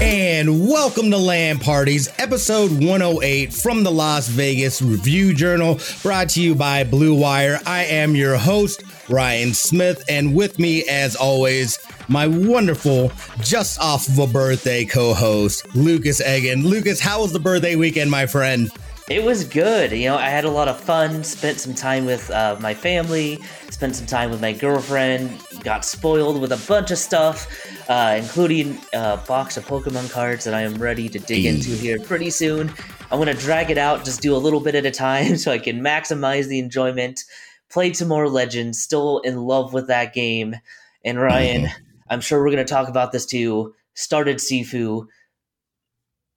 And welcome to LAN Parties, episode 108 from the Las Vegas Review Journal, brought to you by Blue Wire. I am your host, Ryan Smith, and with me, as always, my wonderful, just off of a birthday co host, Lucas Egan. Lucas, how was the birthday weekend, my friend? It was good. You know, I had a lot of fun, spent some time with uh, my family, spent some time with my girlfriend, got spoiled with a bunch of stuff, uh, including a box of Pokemon cards that I am ready to dig into here pretty soon. I'm going to drag it out, just do a little bit at a time so I can maximize the enjoyment. Played some more Legends, still in love with that game. And Ryan, mm-hmm. I'm sure we're going to talk about this too. Started Sifu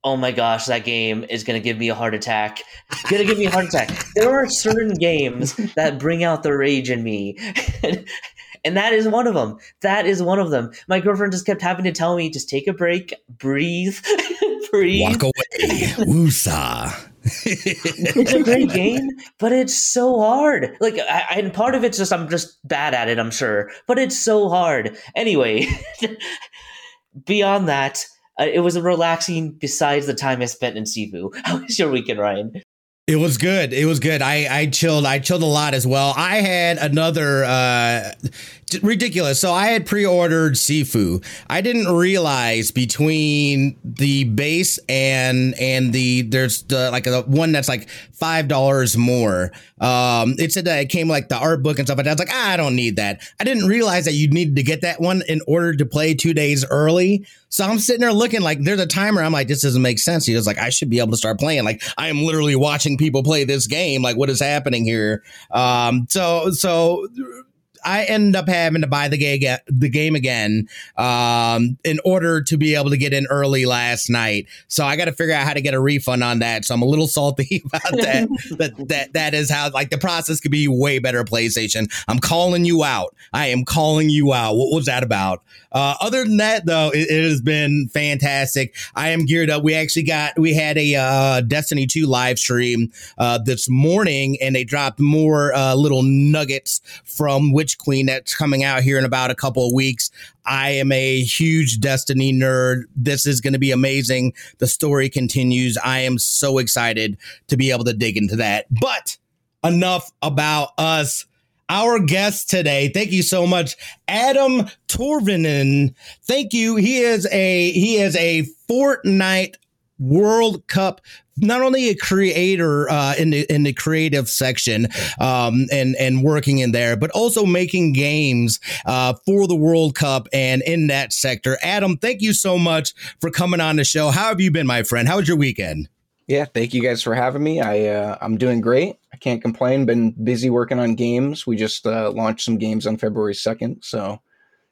oh my gosh, that game is going to give me a heart attack. going to give me a heart attack. There are certain games that bring out the rage in me. and that is one of them. That is one of them. My girlfriend just kept having to tell me, just take a break, breathe, breathe. Walk away. Woosah. it's a great game, but it's so hard. Like, I, and part of it's just I'm just bad at it, I'm sure, but it's so hard. Anyway, beyond that, uh, it was relaxing besides the time I spent in Sifu. How was your weekend, Ryan? It was good. It was good. I I chilled. I chilled a lot as well. I had another uh ridiculous. So I had pre-ordered Sifu. I didn't realize between the base and and the there's the like the one that's like five dollars more. Um, it said that it came like the art book and stuff. And I was like, ah, I don't need that. I didn't realize that you needed to get that one in order to play two days early. So I'm sitting there looking like there's a timer. I'm like, this doesn't make sense. He was like, I should be able to start playing. Like I am literally watching people play this game. Like what is happening here? Um, so so I end up having to buy the game the game again um, in order to be able to get in early last night. So I got to figure out how to get a refund on that. So I'm a little salty about that. that that that is how like the process could be way better. PlayStation, I'm calling you out. I am calling you out. What was that about? Uh, other than that, though, it, it, has been fantastic. I am geared up. We actually got we had a uh, Destiny 2 live stream uh, this morning, and they dropped more uh, little nuggets from Witch Queen that's coming out here in about a couple of weeks. I am a huge Destiny nerd. This is going to be amazing. The story continues. I am so excited to be able to dig into that. But enough about us our guest today. Thank you so much, Adam Torvinen. Thank you. He is a he is a Fortnite World Cup not only a creator uh, in the in the creative section um, and and working in there, but also making games uh, for the World Cup and in that sector. Adam, thank you so much for coming on the show. How have you been, my friend? How was your weekend? Yeah, thank you guys for having me. I uh, I'm doing great. I can't complain. Been busy working on games. We just uh, launched some games on February second, so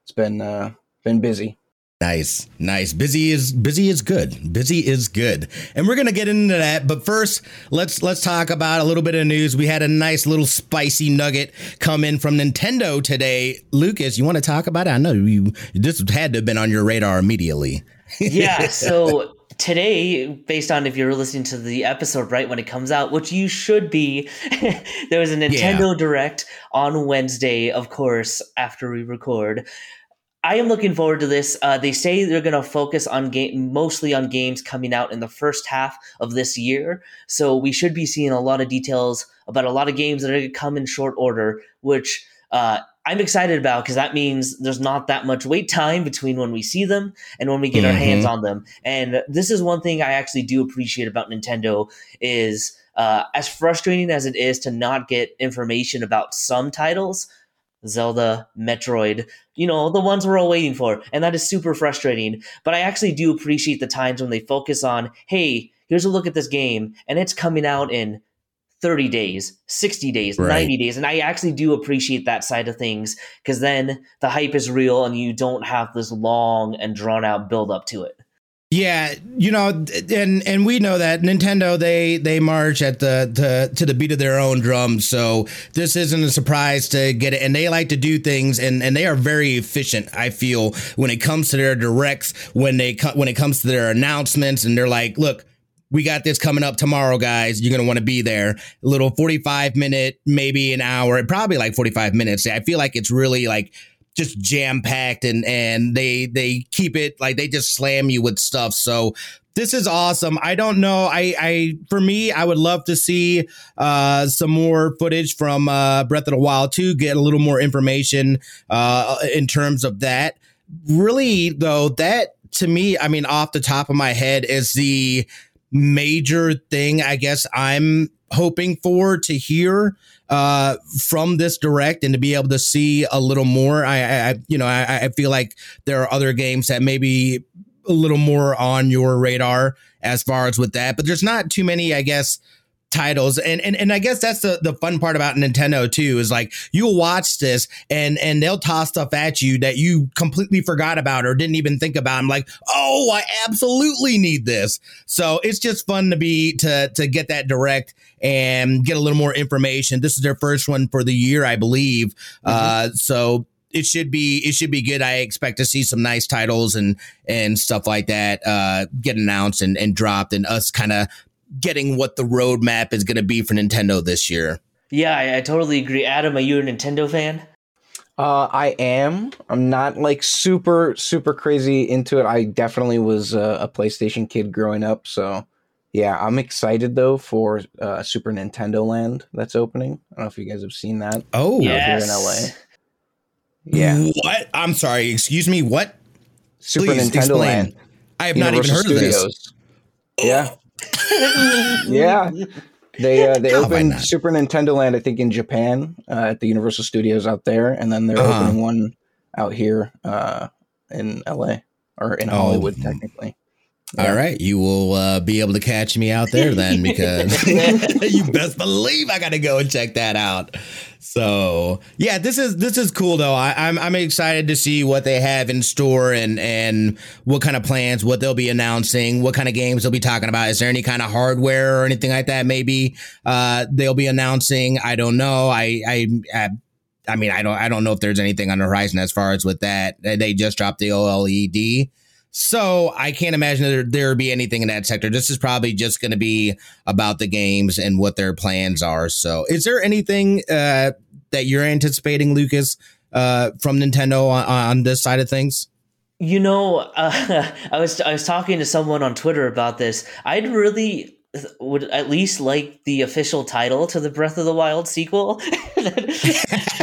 it's been uh, been busy. Nice, nice. Busy is busy is good. Busy is good, and we're gonna get into that. But first, let's let's talk about a little bit of news. We had a nice little spicy nugget come in from Nintendo today. Lucas, you want to talk about it? I know you. This had to have been on your radar immediately. yeah. So today, based on if you're listening to the episode right when it comes out, which you should be, there was a Nintendo yeah. Direct on Wednesday, of course, after we record. I am looking forward to this. Uh, they say they're going to focus on game, mostly on games coming out in the first half of this year. So we should be seeing a lot of details about a lot of games that are going to come in short order, which uh, I'm excited about because that means there's not that much wait time between when we see them and when we get mm-hmm. our hands on them. And this is one thing I actually do appreciate about Nintendo is uh, as frustrating as it is to not get information about some titles, Zelda, Metroid, you know, the ones we're all waiting for. And that is super frustrating. But I actually do appreciate the times when they focus on, hey, here's a look at this game, and it's coming out in 30 days, 60 days, right. 90 days. And I actually do appreciate that side of things because then the hype is real and you don't have this long and drawn out build up to it. Yeah, you know, and and we know that Nintendo they they march at the, the to the beat of their own drum. So this isn't a surprise to get it, and they like to do things, and and they are very efficient. I feel when it comes to their directs, when they when it comes to their announcements, and they're like, look, we got this coming up tomorrow, guys. You're gonna want to be there. A little 45 minute, maybe an hour, probably like 45 minutes. I feel like it's really like just jam packed and and they they keep it like they just slam you with stuff. So this is awesome. I don't know. I, I for me, I would love to see uh, some more footage from uh, Breath of the Wild to get a little more information uh, in terms of that. Really, though, that to me, I mean, off the top of my head, is the major thing I guess I'm hoping for to hear uh, from this direct and to be able to see a little more. I, I you know, I, I feel like there are other games that maybe a little more on your radar as far as with that, but there's not too many, I guess, titles. And and, and i guess that's the, the fun part about nintendo too is like you'll watch this and and they'll toss stuff at you that you completely forgot about or didn't even think about. I'm like oh i absolutely need this. So it's just fun to be to to get that direct and get a little more information. This is their first one for the year i believe. Mm-hmm. uh so it should be it should be good. I expect to see some nice titles and and stuff like that uh, get announced and, and dropped, and us kind of getting what the roadmap is going to be for Nintendo this year. Yeah, I, I, totally agree. Adam, are you a Nintendo fan? Uh, I am. I'm not like super super crazy into it. I definitely was a, a PlayStation kid growing up, so yeah, I'm excited though for uh, Super Nintendo Land that's opening. I don't know if you guys have seen that. Oh, yes. here in LA. Yeah. What? I'm sorry. Excuse me. What? Super Please Nintendo explain. Land. I have Universal not even heard Studios. of this. Yeah. Yeah. They uh, they opened Super Nintendo Land, I think, in Japan uh, at the Universal Studios out there, and then they're uh-huh. opening one out here uh, in LA or in oh. Hollywood, technically. Yeah. All right, you will uh, be able to catch me out there then, because you best believe I got to go and check that out. So yeah, this is this is cool though. I, am I'm, I'm excited to see what they have in store and and what kind of plans, what they'll be announcing, what kind of games they'll be talking about. Is there any kind of hardware or anything like that? Maybe uh, they'll be announcing. I don't know. I I. I I mean, I don't, I don't know if there's anything on the horizon as far as with that. They just dropped the OLED, so I can't imagine there there be anything in that sector. This is probably just going to be about the games and what their plans are. So, is there anything uh, that you're anticipating, Lucas, uh, from Nintendo on, on, this side of things? You know, uh, I was I was talking to someone on Twitter about this. I'd really would at least like the official title to the Breath of the Wild sequel.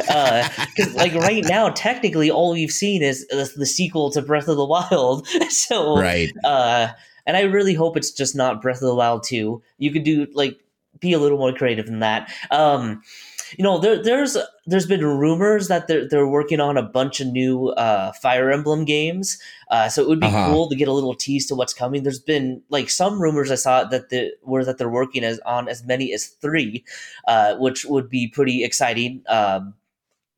uh, like right now, technically, all we've seen is the sequel to Breath of the Wild. so, right. Uh, and I really hope it's just not Breath of the Wild 2. You could do like be a little more creative than that. Um, you know, there, there's there's been rumors that they're they're working on a bunch of new uh, Fire Emblem games. Uh, so it would be uh-huh. cool to get a little tease to what's coming. There's been like some rumors I saw that the were that they're working as on as many as three, uh, which would be pretty exciting. Um,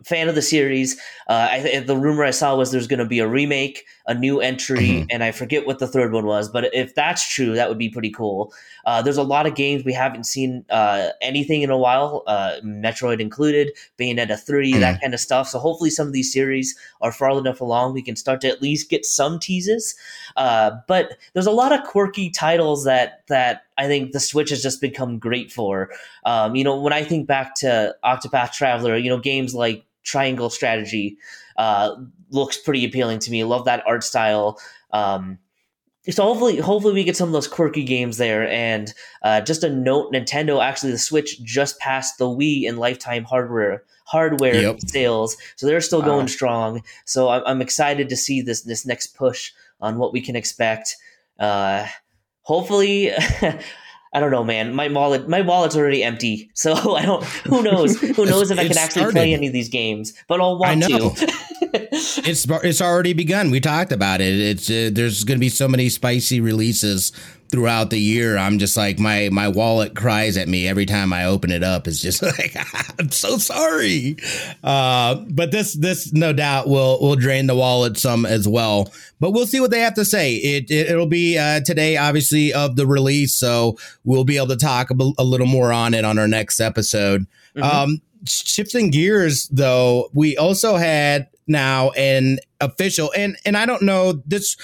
fan of the series. Uh, I, the rumor I saw was there's going to be a remake, a new entry, mm-hmm. and I forget what the third one was. But if that's true, that would be pretty cool. Uh, there's a lot of games we haven't seen uh, anything in a while, uh, Metroid included, Bayonetta 3, mm-hmm. that kind of stuff. So hopefully some of these series are far enough along we can start to at least get some teases. Uh, but there's a lot of quirky titles that that I think the Switch has just become great for. Um, you know, when I think back to Octopath Traveler, you know, games like Triangle Strategy uh, looks pretty appealing to me. Love that art style. Um, so hopefully, hopefully we get some of those quirky games there. And uh, just a note: Nintendo actually the Switch just passed the Wii in lifetime hardware hardware yep. sales, so they're still going uh, strong. So I'm, I'm, excited to see this this next push on what we can expect. Uh, hopefully. I don't know, man. My wallet, my wallet's already empty, so I don't. Who knows? Who knows if I can actually started. play any of these games? But I'll want to. it's it's already begun. We talked about it. It's uh, there's going to be so many spicy releases throughout the year. I'm just like my my wallet cries at me every time I open it up. It's just like I'm so sorry. Uh, but this this no doubt will will drain the wallet some as well. But we'll see what they have to say. It, it will be uh, today, obviously, of the release, so we'll be able to talk a, a little more on it on our next episode. Mm-hmm. Um, shifting gears, though, we also had now an official, and and I don't know this.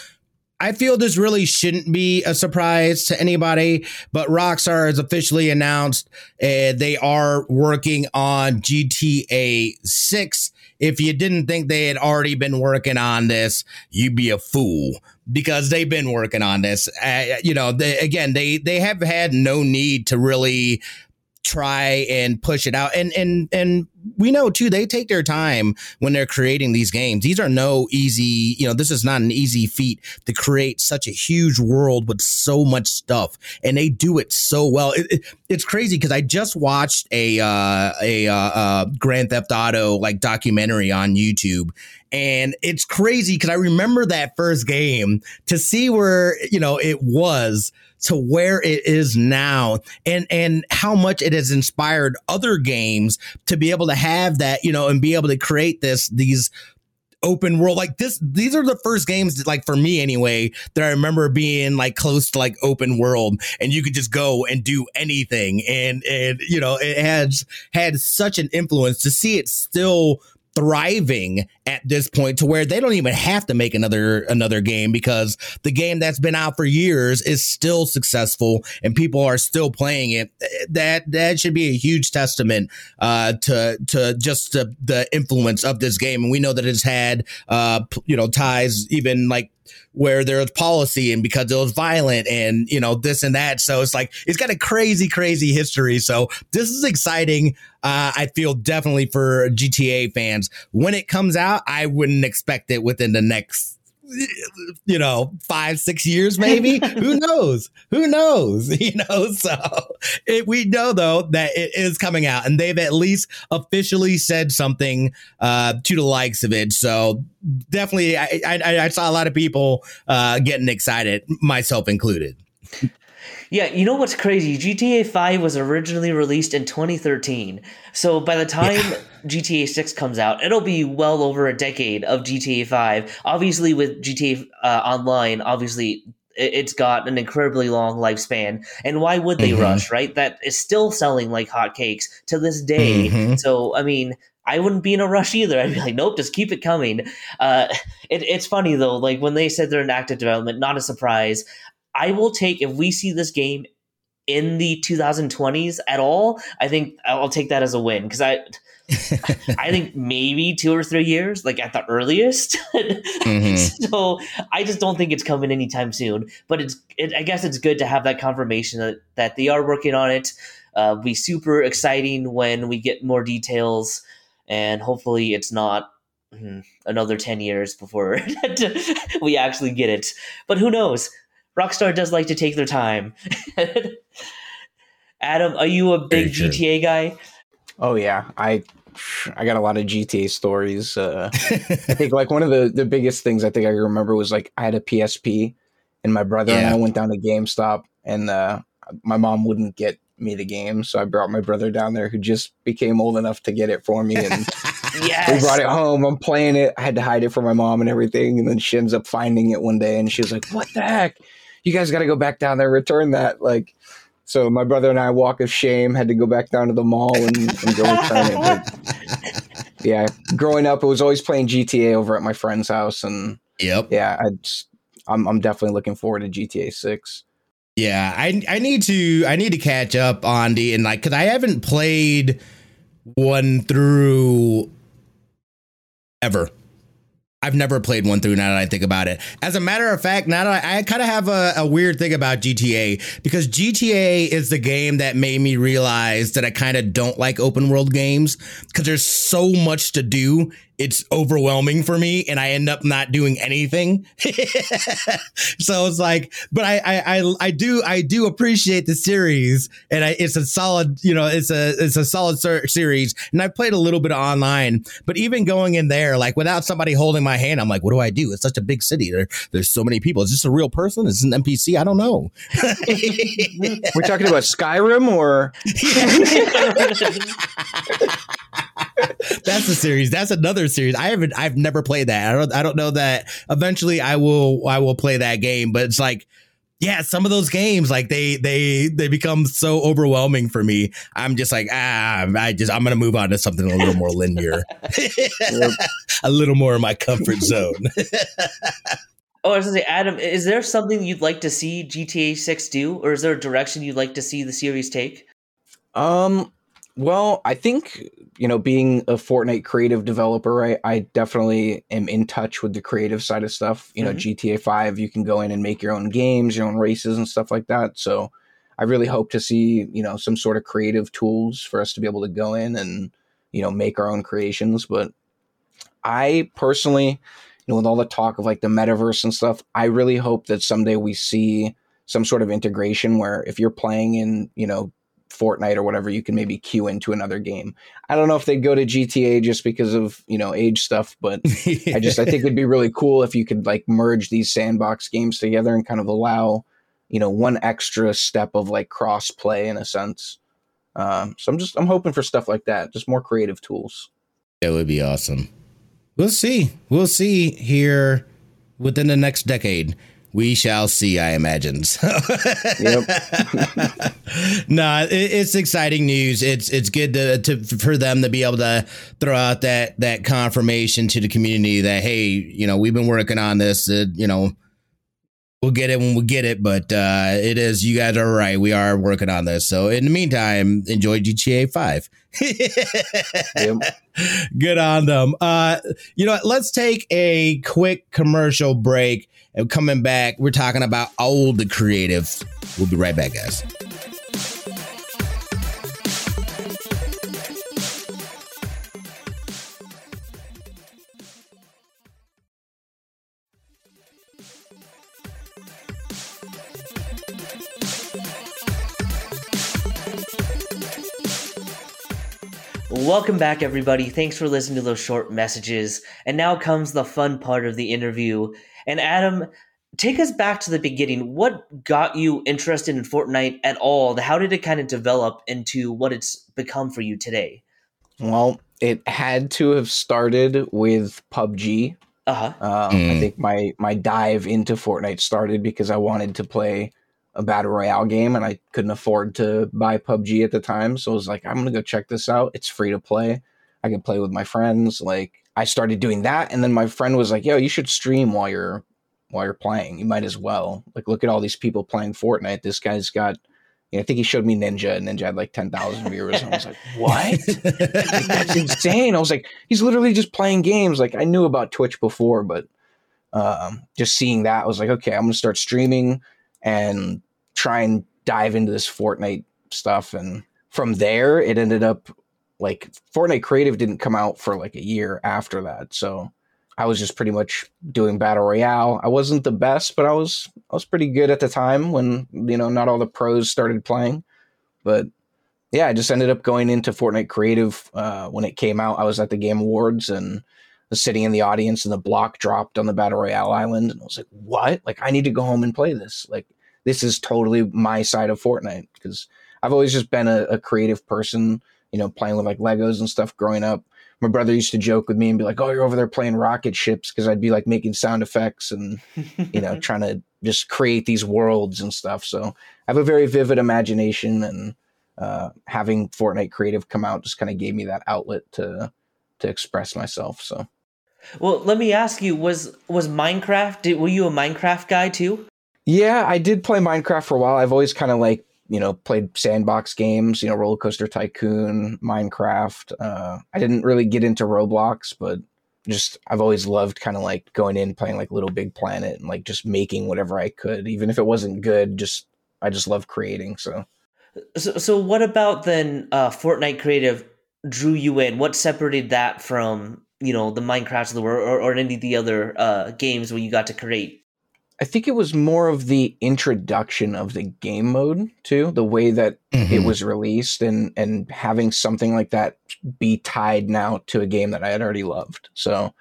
I feel this really shouldn't be a surprise to anybody, but Rockstar has officially announced uh, they are working on GTA 6. If you didn't think they had already been working on this, you'd be a fool because they've been working on this. Uh, you know, they, again, they they have had no need to really try and push it out. And and and we know too they take their time when they're creating these games. These are no easy you know this is not an easy feat to create such a huge world with so much stuff and they do it so well. It, it, it's crazy because i just watched a uh a uh, uh grand theft auto like documentary on youtube and it's crazy because i remember that first game to see where you know it was to where it is now and and how much it has inspired other games to be able to have that you know and be able to create this these open world like this these are the first games that, like for me anyway that i remember being like close to like open world and you could just go and do anything and and you know it has had such an influence to see it still thriving at this point to where they don't even have to make another another game because the game that's been out for years is still successful and people are still playing it. That that should be a huge testament uh, to to just to the influence of this game. And we know that it's had uh, you know ties even like where there was policy and because it was violent and you know this and that. So it's like it's got a crazy crazy history. So this is exciting. Uh, i feel definitely for gta fans. When it comes out i wouldn't expect it within the next you know, five, six years, maybe. Who knows? Who knows? You know, so it, we know though that it is coming out, and they've at least officially said something uh, to the likes of it. So definitely, I, I, I saw a lot of people uh, getting excited, myself included. Yeah, you know what's crazy? GTA 5 was originally released in 2013. So by the time yeah. GTA 6 comes out, it'll be well over a decade of GTA 5. Obviously, with GTA uh, Online, obviously it's got an incredibly long lifespan. And why would they mm-hmm. rush, right? That is still selling like hotcakes to this day. Mm-hmm. So, I mean, I wouldn't be in a rush either. I'd be like, nope, just keep it coming. Uh, it, it's funny though, like when they said they're in active development, not a surprise. I will take if we see this game in the 2020s at all. I think I'll take that as a win because I. I think maybe two or three years, like at the earliest. mm-hmm. So I just don't think it's coming anytime soon. But it's, it, I guess it's good to have that confirmation that, that they are working on it. Uh, be super exciting when we get more details, and hopefully it's not hmm, another 10 years before we actually get it. But who knows? Rockstar does like to take their time. Adam, are you a big GTA guy? Oh yeah, I I got a lot of GTA stories. Uh, I think like one of the the biggest things I think I remember was like I had a PSP, and my brother yeah. and I went down to GameStop, and uh, my mom wouldn't get me the game, so I brought my brother down there, who just became old enough to get it for me, and yes. we brought it home. I'm playing it. I had to hide it from my mom and everything, and then she ends up finding it one day, and she was like, "What the heck?" you guys got to go back down there, return that. Like, so my brother and I walk of shame, had to go back down to the mall and, and go return it. But yeah, growing up, it was always playing GTA over at my friend's house, and yep, yeah, I I'm I'm definitely looking forward to GTA Six. Yeah, I I need to I need to catch up on the and like because I haven't played one through ever. I've never played one through now that I think about it. As a matter of fact, now that I, I kind of have a, a, weird thing about GTA because GTA is the game that made me realize that I kind of don't like open world games because there's so much to do it's overwhelming for me and I end up not doing anything. so it's like, but I, I, I, do, I do appreciate the series and I, it's a solid, you know, it's a, it's a solid ser- series and I played a little bit online, but even going in there, like without somebody holding my hand, I'm like, what do I do? It's such a big city. There, there's so many people. Is this a real person? Is this an NPC? I don't know. We're talking about Skyrim or that's the series. That's another series. I haven't. I've never played that. I don't. I don't know that. Eventually, I will. I will play that game. But it's like, yeah, some of those games, like they they they become so overwhelming for me. I'm just like, ah, I just I'm gonna move on to something a little more linear, a little more in my comfort zone. Oh, I was gonna say, Adam, is there something you'd like to see GTA Six do, or is there a direction you'd like to see the series take? Um, well, I think you know, being a Fortnite creative developer, I, I definitely am in touch with the creative side of stuff. You know, mm-hmm. GTA Five, you can go in and make your own games, your own races, and stuff like that. So, I really hope to see you know some sort of creative tools for us to be able to go in and you know make our own creations. But I personally, you know, with all the talk of like the metaverse and stuff, I really hope that someday we see some sort of integration where if you're playing in, you know, Fortnite or whatever, you can maybe queue into another game. I don't know if they'd go to GTA just because of, you know, age stuff, but I just I think it'd be really cool if you could like merge these sandbox games together and kind of allow, you know, one extra step of like cross play in a sense. Um, so I'm just I'm hoping for stuff like that, just more creative tools. That would be awesome. We'll see. We'll see here within the next decade. We shall see, I imagine. yep. nah, it, it's exciting news. It's it's good to, to for them to be able to throw out that that confirmation to the community that hey, you know, we've been working on this. Uh, you know, we'll get it when we get it, but uh, it is you guys are right. We are working on this. So in the meantime, enjoy GTA Five. Good on them. Uh, you know, let's take a quick commercial break. And coming back, we're talking about all the creative. We'll be right back, guys. Welcome back, everybody. Thanks for listening to those short messages. And now comes the fun part of the interview. And Adam, take us back to the beginning. What got you interested in Fortnite at all? How did it kind of develop into what it's become for you today? Well, it had to have started with PUBG. Uh-huh. Um, mm. I think my my dive into Fortnite started because I wanted to play a battle royale game and I couldn't afford to buy PUBG at the time. So I was like, I'm gonna go check this out. It's free to play. I can play with my friends. Like I started doing that, and then my friend was like, "Yo, you should stream while you're while you're playing. You might as well. Like look at all these people playing Fortnite. This guy's got." You know, I think he showed me Ninja, and Ninja had like ten thousand viewers. And I was like, "What? like, that's insane!" I was like, "He's literally just playing games." Like I knew about Twitch before, but um, just seeing that, I was like, "Okay, I'm gonna start streaming." and try and dive into this Fortnite stuff. And from there, it ended up like Fortnite Creative didn't come out for like a year after that. So I was just pretty much doing battle royale. I wasn't the best, but I was I was pretty good at the time when you know not all the pros started playing. But yeah, I just ended up going into Fortnite Creative uh, when it came out. I was at the Game Awards and was sitting in the audience and the block dropped on the battle royale island and i was like what like i need to go home and play this like this is totally my side of fortnite because i've always just been a, a, creative person you know playing with like legos and stuff growing up my brother used to joke with me and be like oh you're over there playing rocket ships because i'd be like making sound effects and you know trying to just create these worlds and stuff so i have a very vivid imagination and uh, having fortnite creative come out just kind of gave me that outlet to to express myself so well, let me ask you: was was Minecraft? Did, were you a Minecraft guy too? Yeah, I did play Minecraft for a while. I've always kind of like you know played sandbox games, you know, Roller Coaster Tycoon, Minecraft. Uh, I didn't really get into Roblox, but just I've always loved kind of like going in playing like Little Big Planet and like just making whatever I could, even if it wasn't good. Just I just love creating. So, so, so what about then uh, Fortnite Creative drew you in? What separated that from you know the Minecrafts of the world or, or any of the other uh, games where you got to create? I think it was more of the introduction of the game mode too, the way that mm-hmm. it was released and and having something like that be tied now to a game that I had already loved. So,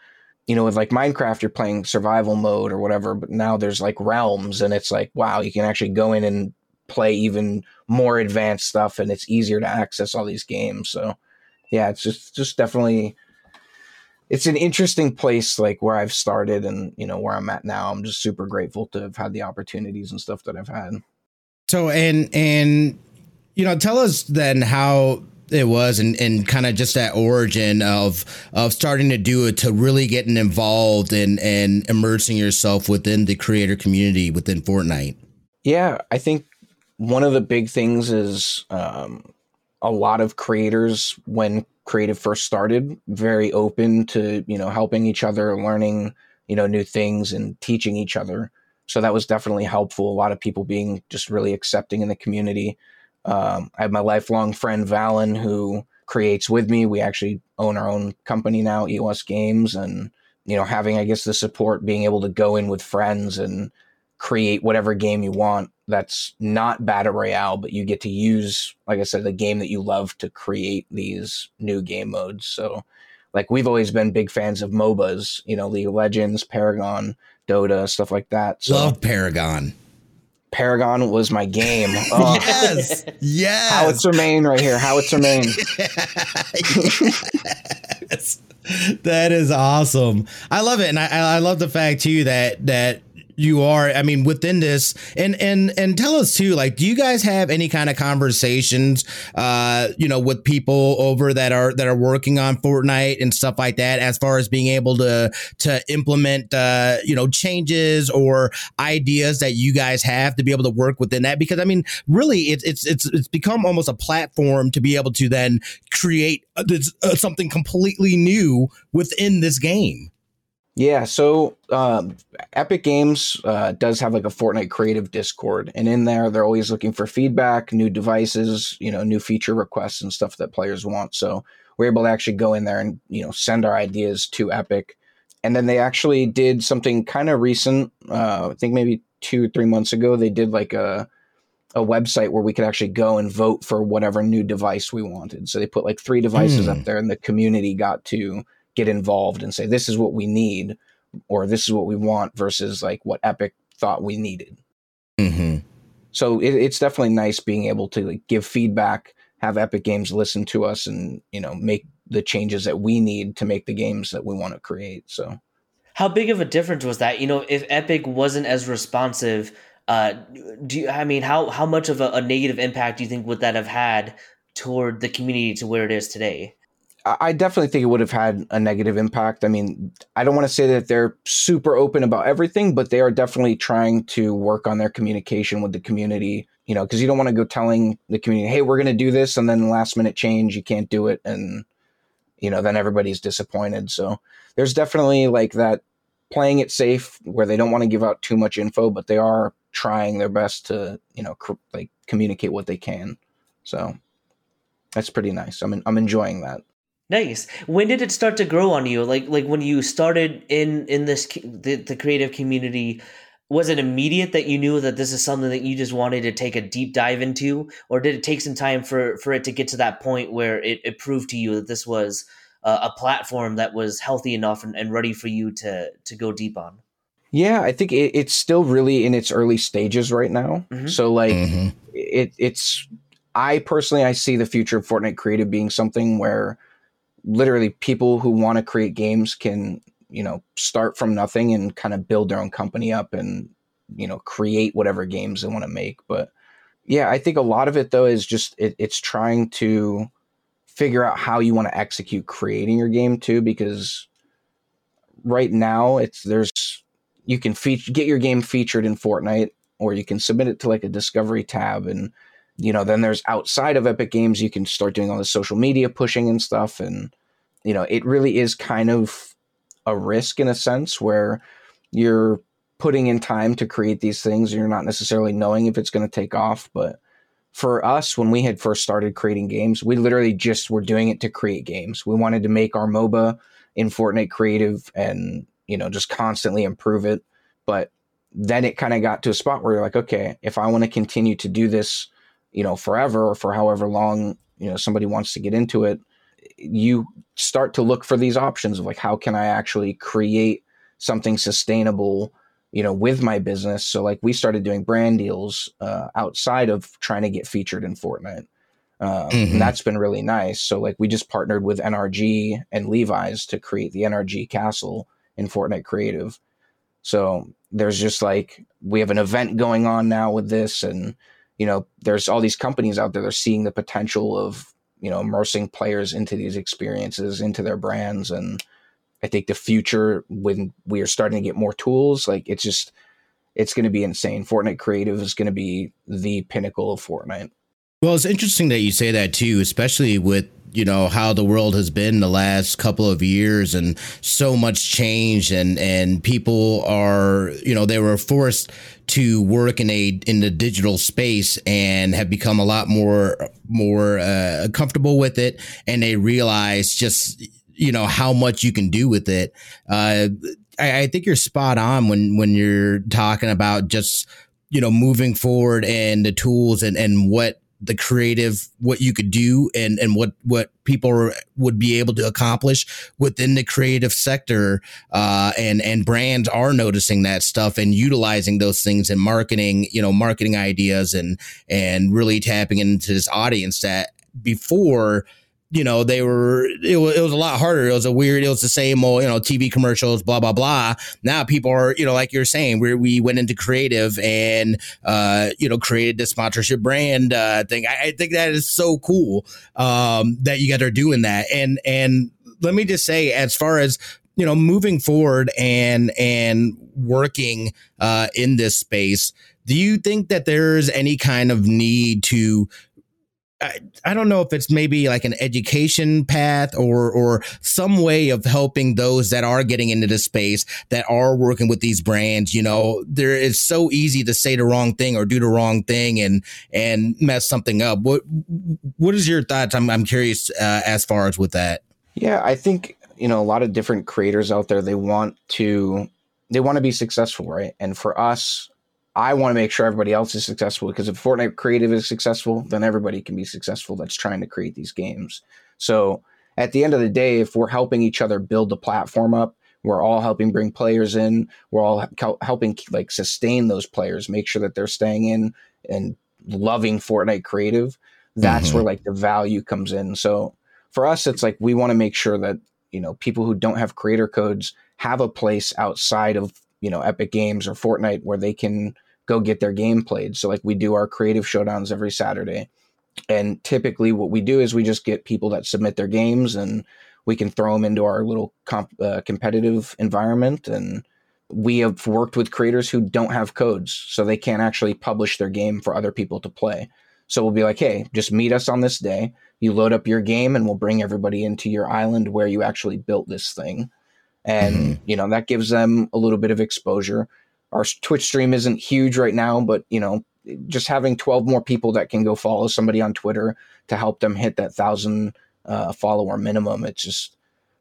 you know, with like Minecraft, you're playing survival mode or whatever, but now there's like realms and it's like, wow, you can actually go in and play even more advanced stuff and it's easier to access all these games. So yeah, it's just just definitely it's an interesting place like where I've started and you know where I'm at now. I'm just super grateful to have had the opportunities and stuff that I've had. So and and you know tell us then how It was, and, and kind of just that origin of of starting to do it to really getting involved and and immersing yourself within the creator community within Fortnite. Yeah, I think one of the big things is um, a lot of creators when creative first started very open to you know helping each other, learning you know new things, and teaching each other. So that was definitely helpful. A lot of people being just really accepting in the community um, I have my lifelong friend Valen who creates with me. We actually own our own company now, EOS Games, and you know, having I guess the support, being able to go in with friends and create whatever game you want. That's not battle royale, but you get to use, like I said, the game that you love to create these new game modes. So, like we've always been big fans of MOBAs, you know, League of Legends, Paragon, Dota, stuff like that. So, Love Paragon. Paragon was my game. Oh. yes, yes. Howitzer main right here. Howitzer main. yes. That is awesome. I love it, and I, I love the fact too that that you are i mean within this. And and and tell us too like do you guys have any kind of conversations uh you know with people over that are that are working on fortnite and stuff like that as far as being able to to implement uh you know changes or ideas that you guys have to be able to work within that? Because i mean really it's it's it's, it's become almost a platform to be able to then create uh, uh, something completely new within this game yeah, so um, Epic Games uh, does have like a Fortnite creative Discord, and in there they're always looking for feedback, new devices, you know, new feature requests and stuff that players want. So we're able to actually go in there and you know send our ideas to Epic, and then they actually did something kind of recent. Uh, I think maybe two or three months ago they did like a a website where we could actually go and vote for whatever new device we wanted. So they put like three devices mm. up there, and the community got to get involved and say this is what we need or this is what we want versus like what Epic thought we needed. Mm-hmm. So it, it's definitely nice being able to like, give feedback, have Epic Games listen to us, and you know make the changes that we need to make the games that we want to create. So, how big of a difference was that? You know, if Epic wasn't as responsive, uh, do you, I mean how how much of a, a negative impact do you think would that have had toward the community to where it is today? I definitely think it would have had a negative impact. I mean, I don't want to say that they're super open about everything, but they are definitely trying to work on their communication with the community, you know, because you don't want to go telling the community, hey, we're going to do this, and then last minute change, you can't do it. And, you know, then everybody's disappointed. So there's definitely like that playing it safe where they don't want to give out too much info, but they are trying their best to, you know, cr- like communicate what they can. So that's pretty nice. I'm, I'm enjoying that. Nice. When did it start to grow on you? Like like when you started in in this the, the creative community, was it immediate that you knew that this is something that you just wanted to take a deep dive into, or did it take some time for for it to get to that point where it, it proved to you that this was a platform that was healthy enough and, and, ready for you to to go deep on? Yeah, I think it, it's still really in its early stages right now. Mm-hmm. So like mm-hmm. it it's I personally I see the future of Fortnite creative being something where literally people who want to create games can you know start from nothing and kind of build their own company up and you know create whatever games they want to make. But yeah i think a lot of it though is just it, it's trying to figure out how you want to execute creating your game too because right now it's there's you can feature get your game featured in fortnite or you can submit it to like a discovery tab and you know, then there's outside of Epic Games, you can start doing all the social media pushing and stuff. And, you know, it really is kind of a risk in a sense where you're putting in time to create these things. You're not necessarily knowing if it's going to take off. But for us, when we had first started creating games, we literally just were doing it to create games. We wanted to make our MOBA in Fortnite creative and, you know, just constantly improve it. But then it kind of got to a spot where you're like, okay, if I want to continue to do this you know, forever or for however long, you know, somebody wants to get into it, you start to look for these options of like, how can I actually create something sustainable, you know, with my business? So like we started doing brand deals uh, outside of trying to get featured in Fortnite. Um, mm-hmm. And that's been really nice. So like we just partnered with NRG and Levi's to create the NRG Castle in Fortnite Creative. So there's just like we have an event going on now with this and you know, there's all these companies out there that are seeing the potential of you know immersing players into these experiences into their brands. And i think the future when we are starting to get more tools like it's just it's going to be insane. Fortnite creative is going to be the pinnacle of fortnite. Well it's interesting that you say that too especially with you know how the world has been the last couple of years and so much change and and people are you know they were forced to work in a in the digital space and have become a lot more more uh, comfortable with it. And they realize just you know how much you can do with it. Uh, I, I think you're spot on when when you're talking about just you know moving forward and the tools and and what the creative what you could do and and what what people would be able to accomplish within the creative sector uh, and and brands are noticing that stuff and utilizing those things in marketing you know marketing ideas and and really tapping into this audience that before you know, they were, it was, it was a lot harder. It was a weird, it was the same old, you know, TV commercials, blah, blah, blah. Now people are, you know, like you're saying, we we went into creative and, uh, you know, created the sponsorship brand, uh, thing. I, I think that is so cool, um, that you guys are doing that. And, and let me just say, as far as, you know, moving forward and, and working, uh, in this space, do you think that there's any kind of need to I, I don't know if it's maybe like an education path or or some way of helping those that are getting into the space that are working with these brands. You know, there is so easy to say the wrong thing or do the wrong thing and and mess something up. What what is your thoughts? I'm I'm curious uh, as far as with that. Yeah, I think you know a lot of different creators out there. They want to they want to be successful, right? And for us, I want to make sure everybody else is successful because if Fortnite Creative is successful, then everybody can be successful that's trying to create these games. So at the end of the day, if we're helping each other build the platform up, we're all helping bring players in. We're all helping like sustain those players, make sure that they're staying in and loving Fortnite Creative. That's mm-hmm. where like the value comes in. So for us, it's like we want to make sure that you know people who don't have creator codes have a place outside of you know Epic Games or Fortnite where they can go get their game played. So like we do our creative showdowns every Saturday. And typically what we do is we just get people that submit their games and we can throw them into our little comp, uh, competitive environment and we have worked with creators who don't have codes so they can't actually publish their game for other people to play. So we'll be like, "Hey, just meet us on this day. You load up your game and we'll bring everybody into your island where you actually built this thing." And, mm-hmm. you know, that gives them a little bit of exposure our Twitch stream isn't huge right now, but you know, just having 12 more people that can go follow somebody on Twitter to help them hit that thousand uh, follower minimum. It's just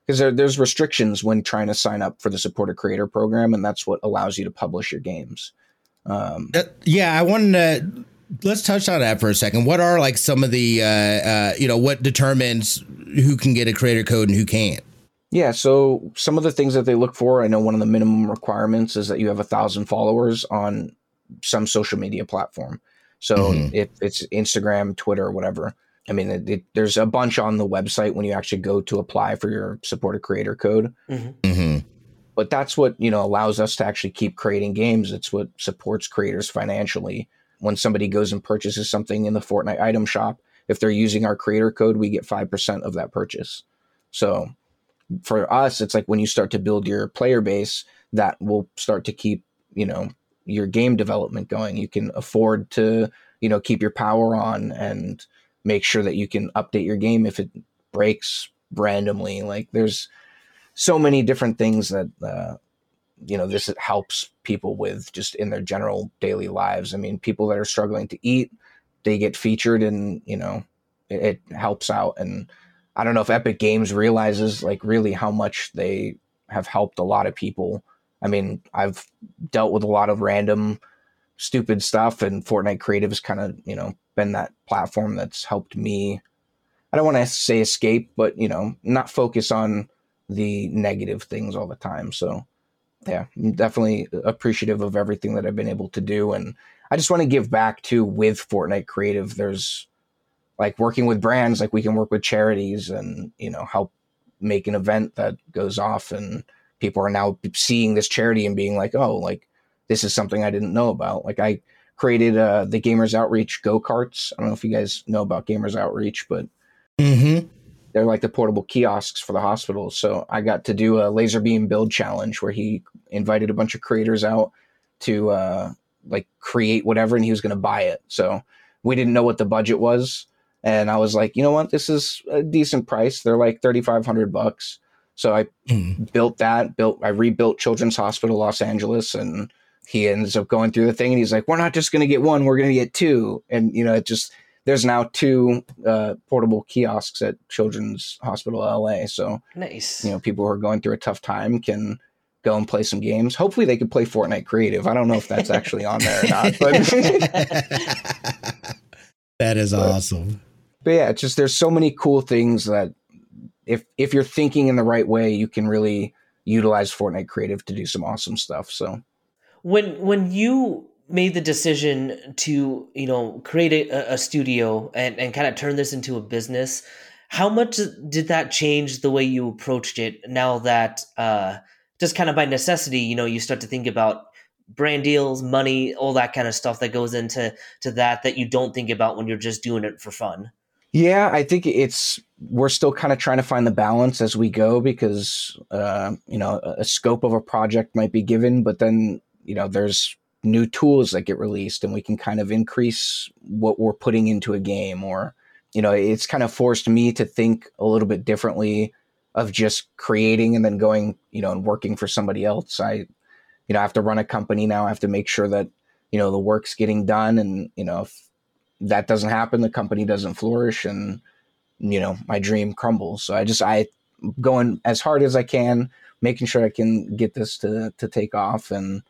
because there, there's restrictions when trying to sign up for the supporter creator program, and that's what allows you to publish your games. Um, uh, yeah, I wanted to let's touch on that for a second. What are like some of the uh, uh, you know what determines who can get a creator code and who can't? Yeah, so some of the things that they look for, I know one of the minimum requirements is that you have a thousand followers on some social media platform. So mm-hmm. if it's Instagram, Twitter, whatever. I mean, it, it, there's a bunch on the website when you actually go to apply for your supported creator code. Mm-hmm. Mm-hmm. But that's what you know allows us to actually keep creating games. It's what supports creators financially. When somebody goes and purchases something in the Fortnite item shop, if they're using our creator code, we get five percent of that purchase. So for us, it's like when you start to build your player base, that will start to keep, you know, your game development going. You can afford to, you know, keep your power on and make sure that you can update your game if it breaks randomly. Like there's so many different things that, uh, you know, this helps people with just in their general daily lives. I mean, people that are struggling to eat, they get featured and, you know, it, it helps out. And, I don't know if Epic Games realizes like really how much they have helped a lot of people. I mean, I've dealt with a lot of random stupid stuff and Fortnite Creative has kind of, you know, been that platform that's helped me I don't want to say escape, but you know, not focus on the negative things all the time. So, yeah, I'm definitely appreciative of everything that I've been able to do and I just want to give back to with Fortnite Creative. There's like working with brands like we can work with charities and you know help make an event that goes off and people are now seeing this charity and being like oh like this is something i didn't know about like i created uh, the gamers outreach go-karts i don't know if you guys know about gamers outreach but Mm-hmm. They're like the portable kiosks for the hospitals. So I got to do a Lazarbeam build challenge where he invited a bunch of creators out to uh, like create whatever, and he was going to buy it. So we didn't know what the budget was, and I was like, you know what, this is a decent price. They're like thirty five hundred bucks. So I mm. built that. Built I rebuilt Children's Hospital Los Angeles, and he ends up going through the thing, and he's like, we're not just going to get one, we're going to get two, and you know, it just there's now two uh, portable kiosks at Children's Hospital LA. So nice. You know, people who are going through a tough time can go and play some games. Hopefully, they could play Fortnite Creative. I don't know if that's actually on there or not, but that is but, awesome. But yeah, it's just there's so many cool things that if if you're thinking in the right way, you can really utilize Fortnite Creative to do some awesome stuff. So when when you made the decision to you know create a, a studio and, and kind of turn this into a business how much did that change the way you approached it now that uh, just kind of by necessity you know you start to think about brand deals money all that kind of stuff that goes into to that that you don't think about when you're just doing it for fun yeah i think it's we're still kind of trying to find the balance as we go because uh, you know a scope of a project might be given but then you know there's new tools that get released and we can kind of increase what we're putting into a game or you know it's kind of forced me to think a little bit differently of just creating and then going you know and working for somebody else. I you know i have to run a company now. I have to make sure that you know the work's getting done and you know if that doesn't happen the company doesn't flourish and you know my dream crumbles so i just i going as hard as i can making sure i can get this to to take off and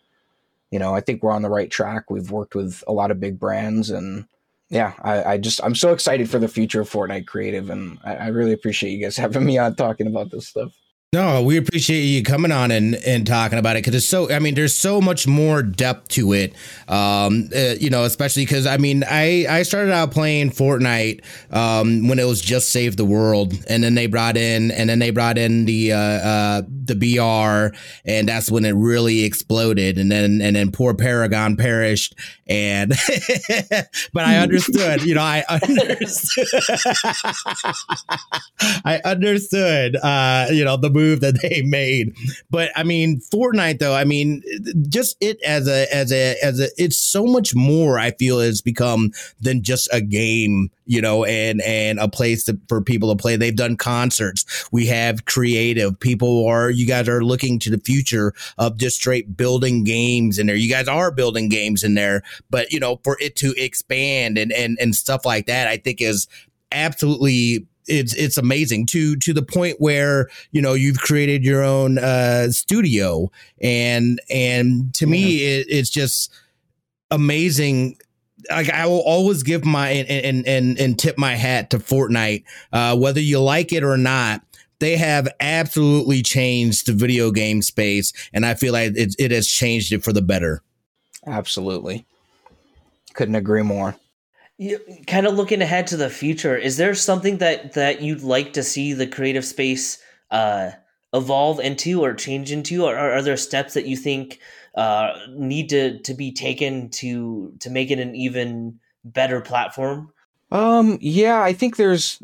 you know, I think we're on the right track. We've worked with a lot of big brands and yeah, I, I just I'm so excited for the future of Fortnite Creative and I, I really appreciate you guys having me on talking about this stuff. No, we appreciate you coming on and, and talking about it because it's so. I mean, there's so much more depth to it. Um, uh, you know, especially because I mean, I I started out playing Fortnite um, when it was just Save the World, and then they brought in and then they brought in the uh, uh, the BR, and that's when it really exploded. And then and then poor Paragon perished, and but I understood. you know, I understood. I understood. Uh, you know the move that they made. But I mean, Fortnite though, I mean, just it as a as a as a it's so much more. I feel has become than just a game, you know, and and a place to, for people to play. They've done concerts. We have creative people. Are you guys are looking to the future of just straight building games in there? You guys are building games in there, but you know, for it to expand and and and stuff like that, I think is absolutely it's it's amazing to to the point where you know you've created your own uh, studio and and to yeah. me it, it's just amazing like I will always give my and and and tip my hat to Fortnite, uh, whether you like it or not. They have absolutely changed the video game space, and I feel like it, it has changed it for the better. Absolutely, couldn't agree more kind of looking ahead to the future, is there something that that you'd like to see the creative space uh, evolve into or change into, or, are there steps that you think uh, need to to be taken to to make it an even better platform? Um, yeah, I think there's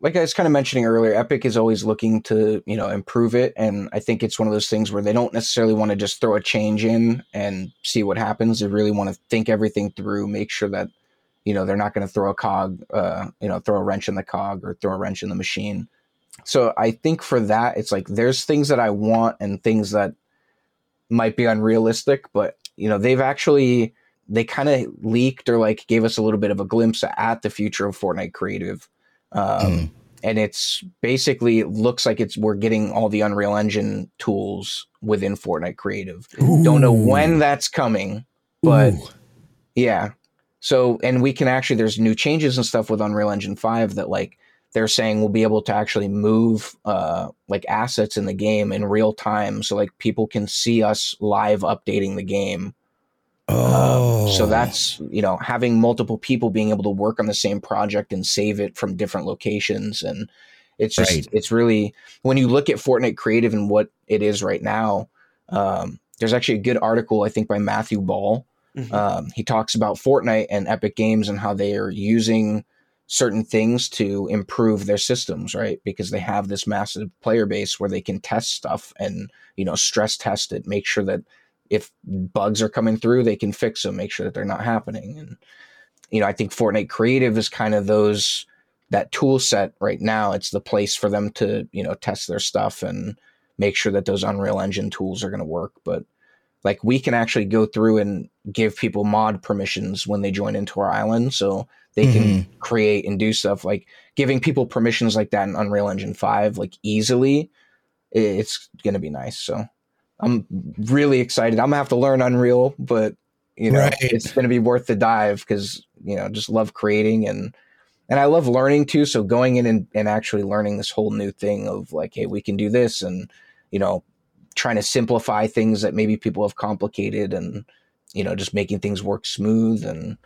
like I was kind of mentioning earlier, Epic is always looking to, you know, improve it. And I think it's one of those things where they don't necessarily want to just throw a change in and see what happens. They really want to think everything through, make sure that you know they're not going to throw a cog uh, you know throw a wrench in the cog or throw a wrench in the machine so i think for that it's like there's things that i want and things that might be unrealistic but you know they've actually they kind of leaked or like gave us a little bit of a glimpse at the future of fortnite creative um, mm. and it's basically looks like it's we're getting all the unreal engine tools within fortnite creative Ooh. don't know when that's coming but Ooh. yeah so, and we can actually, there's new changes and stuff with Unreal Engine 5 that like they're saying we'll be able to actually move uh, like assets in the game in real time. So, like people can see us live updating the game. Oh. Um, so that's, you know, having multiple people being able to work on the same project and save it from different locations. And it's just, right. it's really, when you look at Fortnite Creative and what it is right now, um, there's actually a good article, I think, by Matthew Ball Mm-hmm. Um, he talks about Fortnite and Epic Games and how they are using certain things to improve their systems, right? Because they have this massive player base where they can test stuff and, you know, stress test it, make sure that if bugs are coming through, they can fix them, make sure that they're not happening. And, you know, I think Fortnite Creative is kind of those, that tool set right now. It's the place for them to, you know, test their stuff and make sure that those Unreal Engine tools are going to work. But, like we can actually go through and give people mod permissions when they join into our island so they mm-hmm. can create and do stuff like giving people permissions like that in unreal engine 5 like easily it's going to be nice so i'm really excited i'm going to have to learn unreal but you know right. it's going to be worth the dive because you know just love creating and and i love learning too so going in and, and actually learning this whole new thing of like hey we can do this and you know trying to simplify things that maybe people have complicated and you know just making things work smooth and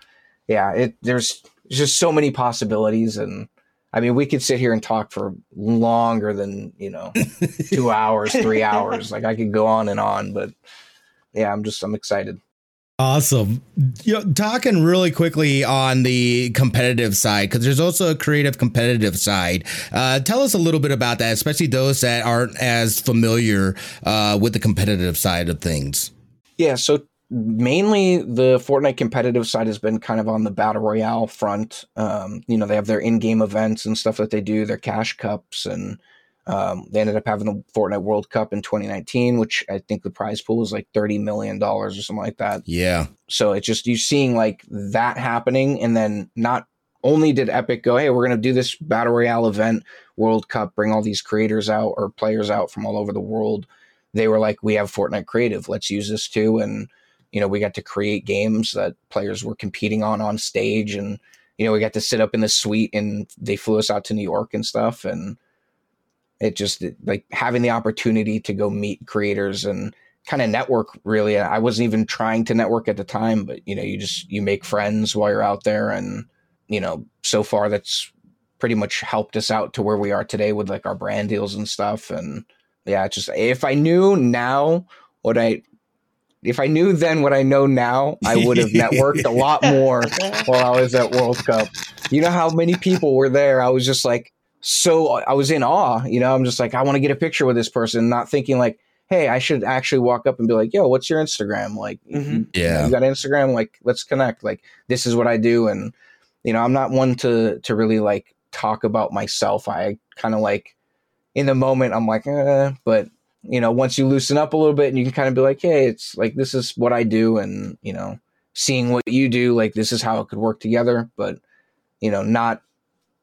yeah it there's just so many possibilities and i mean we could sit here and talk for longer than you know two hours three hours. Like i could go on and on but yeah i'm just i'm excited Awesome. You know, talking really quickly on the competitive side, because there's also a creative competitive side. Uh, tell us a little bit about that, especially those that aren't as familiar uh, with the competitive side of things. Yeah. So mainly the Fortnite competitive side has been kind of on the battle royale front. Um, you know, they have their in-game events and stuff that they do, their cash cups and um, they ended up having the Fortnite World Cup in 2019, which I think the prize pool was like 30 million dollars or something like that. Yeah. So it's just you seeing like that happening, and then not only did Epic go, "Hey, we're going to do this battle royale event, World Cup, bring all these creators out or players out from all over the world." They were like, "We have Fortnite Creative, let's use this too." And you know, we got to create games that players were competing on on stage, and you know, we got to sit up in the suite, and they flew us out to New York and stuff, and it just like having the opportunity to go meet creators and kind of network really. I wasn't even trying to network at the time but you know you just you make friends while you're out there and you know so far that's pretty much helped us out to where we are today with like our brand deals and stuff. And yeah just if i knew now what i if i knew then what i know now i would have networked a lot more while i was at world cup. You know how many people were there? I was just like so I was in awe. You know, I'm just like, I want to get a picture with this person, not thinking like, hey, I should actually walk up and be like, yo, what's your Instagram? Like, mm-hmm. yeah, you got Instagram? Like, let's connect. Like, this is what I do. And, you know, I'm not one to, to really like talk about myself. I kind of like in the moment, I'm like, eh, but, you know, once you loosen up a little bit and you can kind of be like, hey, it's like, this is what I do. And, you know, seeing what you do, like, this is how it could work together. But, you know, not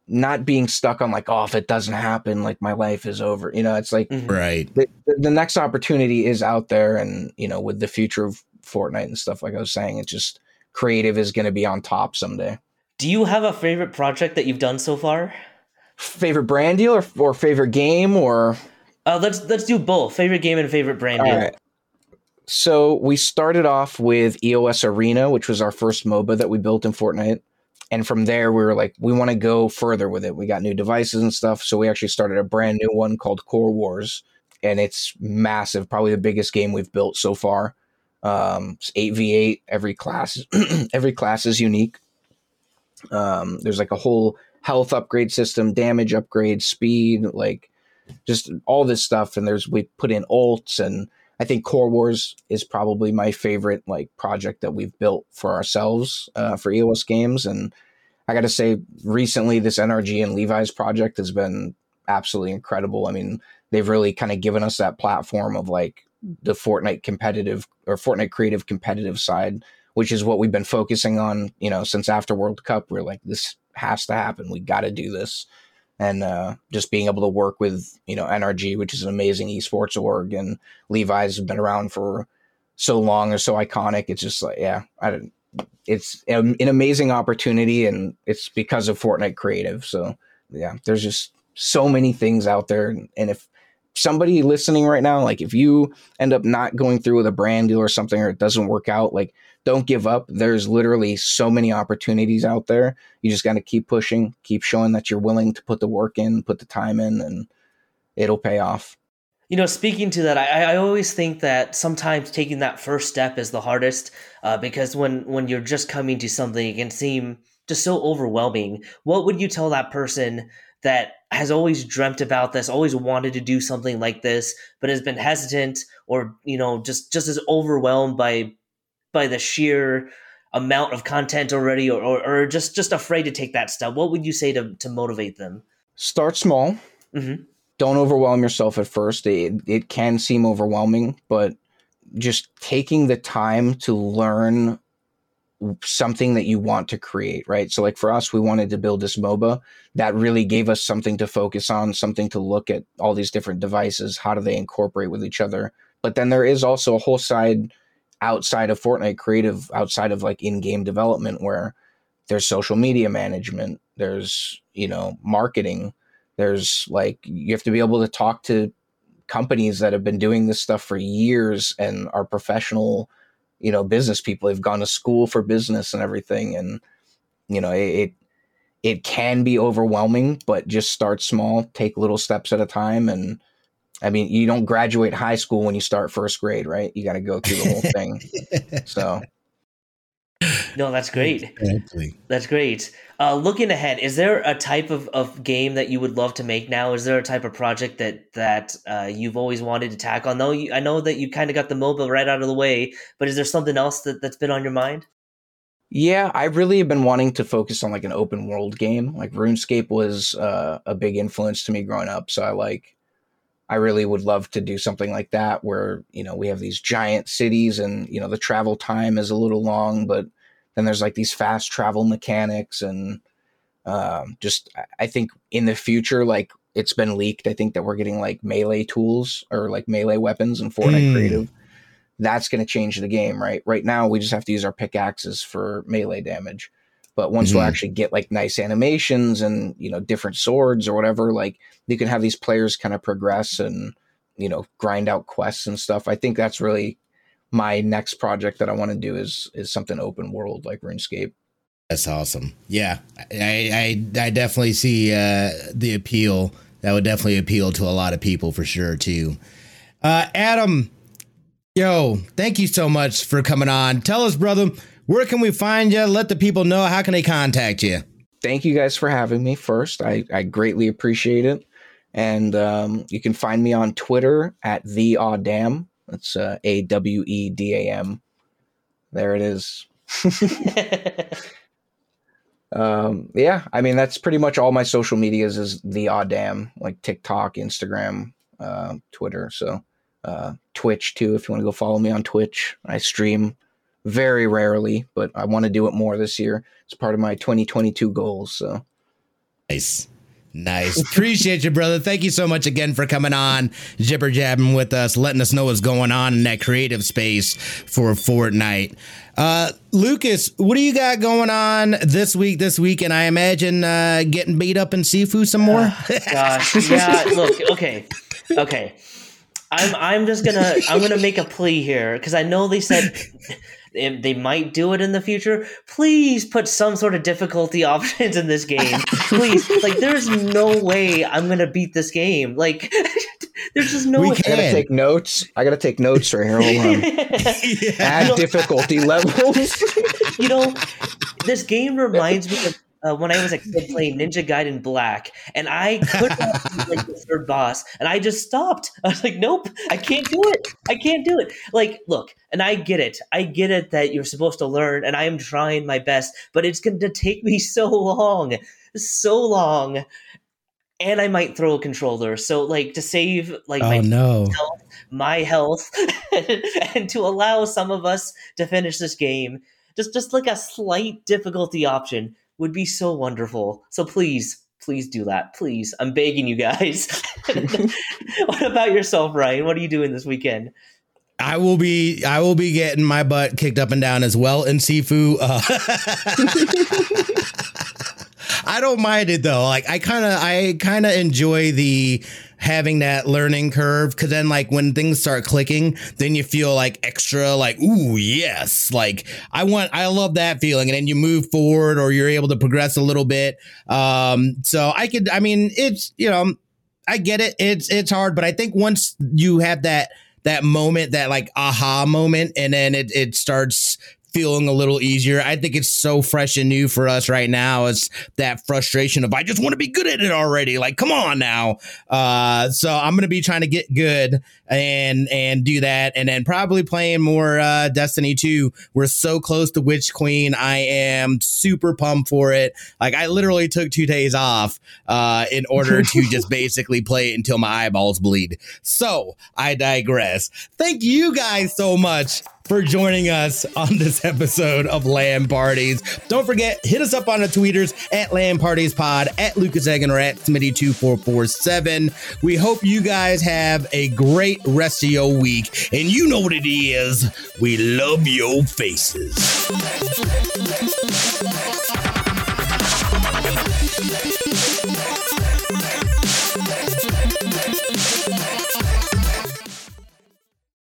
not being stuck on like, oh, if it doesn't happen, like my life is over. You know, it's like mm-hmm. right. The, the next opportunity is out there, and you know, with the future of Fortnite and stuff, like I was saying, it's just creative is going to be on top someday. Do you have a favorite project that you've done so far? Favorite brand deal or, or favorite game or? Uh, let's let's do both. Favorite game and favorite brand All deal. Right. So we started off with EOS Arena, which was our first MOBA that we built in Fortnite and from there we were like we want to go further with it. We got new devices and stuff. So we actually started a brand new one called core wars and it's massive probably the biggest game we've built so far. Um, it's 8v8 every class every class is unique. Um, there's like a whole health upgrade system damage upgrade speed like just all this stuff. And there's we put in ults and I think Core Wars is probably my favorite like project that we've built for ourselves uh, for EOS games, and I got to say, recently this NRG and Levi's project has been absolutely incredible. I mean, they've really kind of given us that platform of like the Fortnite competitive or Fortnite creative competitive side, which is what we've been focusing on, you know, since after World Cup. We're like, this has to happen. We got to do this and uh, just being able to work with you know NRG, which is an amazing esports org, and Levi's has been around for so long, and so iconic. It's just like yeah, I don't. It's an amazing opportunity, and it's because of Fortnite Creative. So yeah, there's just so many things out there, and if somebody listening right now, like if you end up not going through with a brand deal or something, or it doesn't work out, like don't give up. There's literally so many opportunities out there. You just got to keep pushing, keep showing that you're willing to put the work in, put the time in, and it'll pay off. You know, speaking to that, I, I always think that sometimes taking that first step is the hardest uh, because when when you're just coming to something, it can seem just so overwhelming. What would you tell that person that has always dreamt about this, always wanted to do something like this, but has been hesitant or you know just just as overwhelmed by by the sheer amount of content already or, or, or just just afraid to take that step what would you say to, to motivate them start small mm-hmm. don't overwhelm yourself at first it, it can seem overwhelming but just taking the time to learn something that you want to create, right? So like for us, we wanted to build this MOBA that really gave us something to focus on, something to look at all these different devices. How do they incorporate with each other? But then there is also a whole side outside of Fortnite creative, outside of like in-game development where there's social media management, there's, you know, marketing, there's like you have to be able to talk to companies that have been doing this stuff for years and are professional you know business people. They've gone to school for business and everything and you know it it can be overwhelming but just start small take little steps at a time and i mean you don't graduate high school when you start first grade right you got to go through the whole thing so no, that's great. Exactly. That's great. Uh, looking ahead, is there a type of, of game that you would love to make now? Is there a type of project that that uh, you've always wanted to tackle? I know you, I know that you kind of got the MOBA right out of the way, but is there something else that, that's been on your mind? Yeah, I really have been wanting to focus on like an open world game. Like RuneScape was uh, a big influence to me growing up, so I like I really would love to do something like that where, you know, we have these giant cities and, you know, the travel time is a little long, but then there's like these fast travel mechanics and um, just, I think in the future, like it's been leaked. I think that we're getting like melee tools or like melee weapons in Fortnite mm. Creative. That's going to change the game, right? Right now, we just have to use our pickaxes for melee damage. But once mm-hmm. we'll actually get like nice animations and you know different swords or whatever, like you can have these players kind of progress and you know grind out quests and stuff. I think that's really my next project that I want to do is is something open world like RuneScape. That's awesome. Yeah, I I, I definitely see uh, the appeal. That would definitely appeal to a lot of people for sure too. Uh, Adam, yo, thank you so much for coming on. Tell us, brother, where can we find you? Let the people know. How can they contact you? Thank you guys for having me first. I, I greatly appreciate it. And um, you can find me on Twitter at the Awedam. That's uh, A W E D A M. There it is. um, yeah, I mean that's pretty much all my social medias is the Awedam, like TikTok, Instagram, uh, Twitter. So uh, Twitch too, if you want to go follow me on Twitch. I stream very rarely, but I want to do it more this year. It's part of my 2022 goals. So nice. Nice. Appreciate you, brother. Thank you so much again for coming on, jibber jabbing with us, letting us know what's going on in that creative space for Fortnite. Uh, Lucas, what do you got going on this week, this week? And I imagine uh, getting beat up in Sifu some more? Uh, gosh. Yeah, look, okay. Okay. I'm I'm just gonna I'm gonna make a plea here because I know they said they might do it in the future. Please put some sort of difficulty options in this game. Please, like, there's no way I'm gonna beat this game. Like, there's just no. We way. can. I gotta take notes. I gotta take notes right here. Hold on. yeah. Add you know, difficulty levels. you know, this game reminds me of uh, when I was a kid playing Ninja Gaiden Black, and I couldn't like the third boss, and I just stopped. I was like, "Nope, I can't do it. I can't do it." Like, look, and I get it. I get it that you're supposed to learn, and I am trying my best, but it's going to take me so long, so long, and I might throw a controller. So, like, to save like oh, my no. health, my health, and to allow some of us to finish this game, just just like a slight difficulty option would be so wonderful. So please, please do that. Please. I'm begging you guys. what about yourself, Ryan? What are you doing this weekend? I will be I will be getting my butt kicked up and down as well in Sifu. Uh, I don't mind it though. Like I kind of I kind of enjoy the having that learning curve because then like when things start clicking then you feel like extra like ooh yes. Like i want i love that feeling and then you move forward or you're able to progress a little bit. Um so i could i mean it's you know i get it. It's it's hard but i think once you have that that moment that like aha moment and then it, it starts feeling a little easier. I think it's so fresh and new for us right now. It's that frustration of I just want to be good at it already. Like, come on now. Uh, so I'm gonna be trying to get good and and do that, and then probably playing more uh, Destiny 2. We're so close to Witch Queen. I am super pumped for it. Like, I literally took two days off uh, in order to just basically play it until my eyeballs bleed. So I digress. Thank you guys so much for joining us on this episode of LAN Parties. Don't forget, hit us up on the tweeters at LAN Parties Pod, at Lucas Egan, or at Smitty2447. We hope you guys have a great rest of your week. And you know what it is. We love your faces.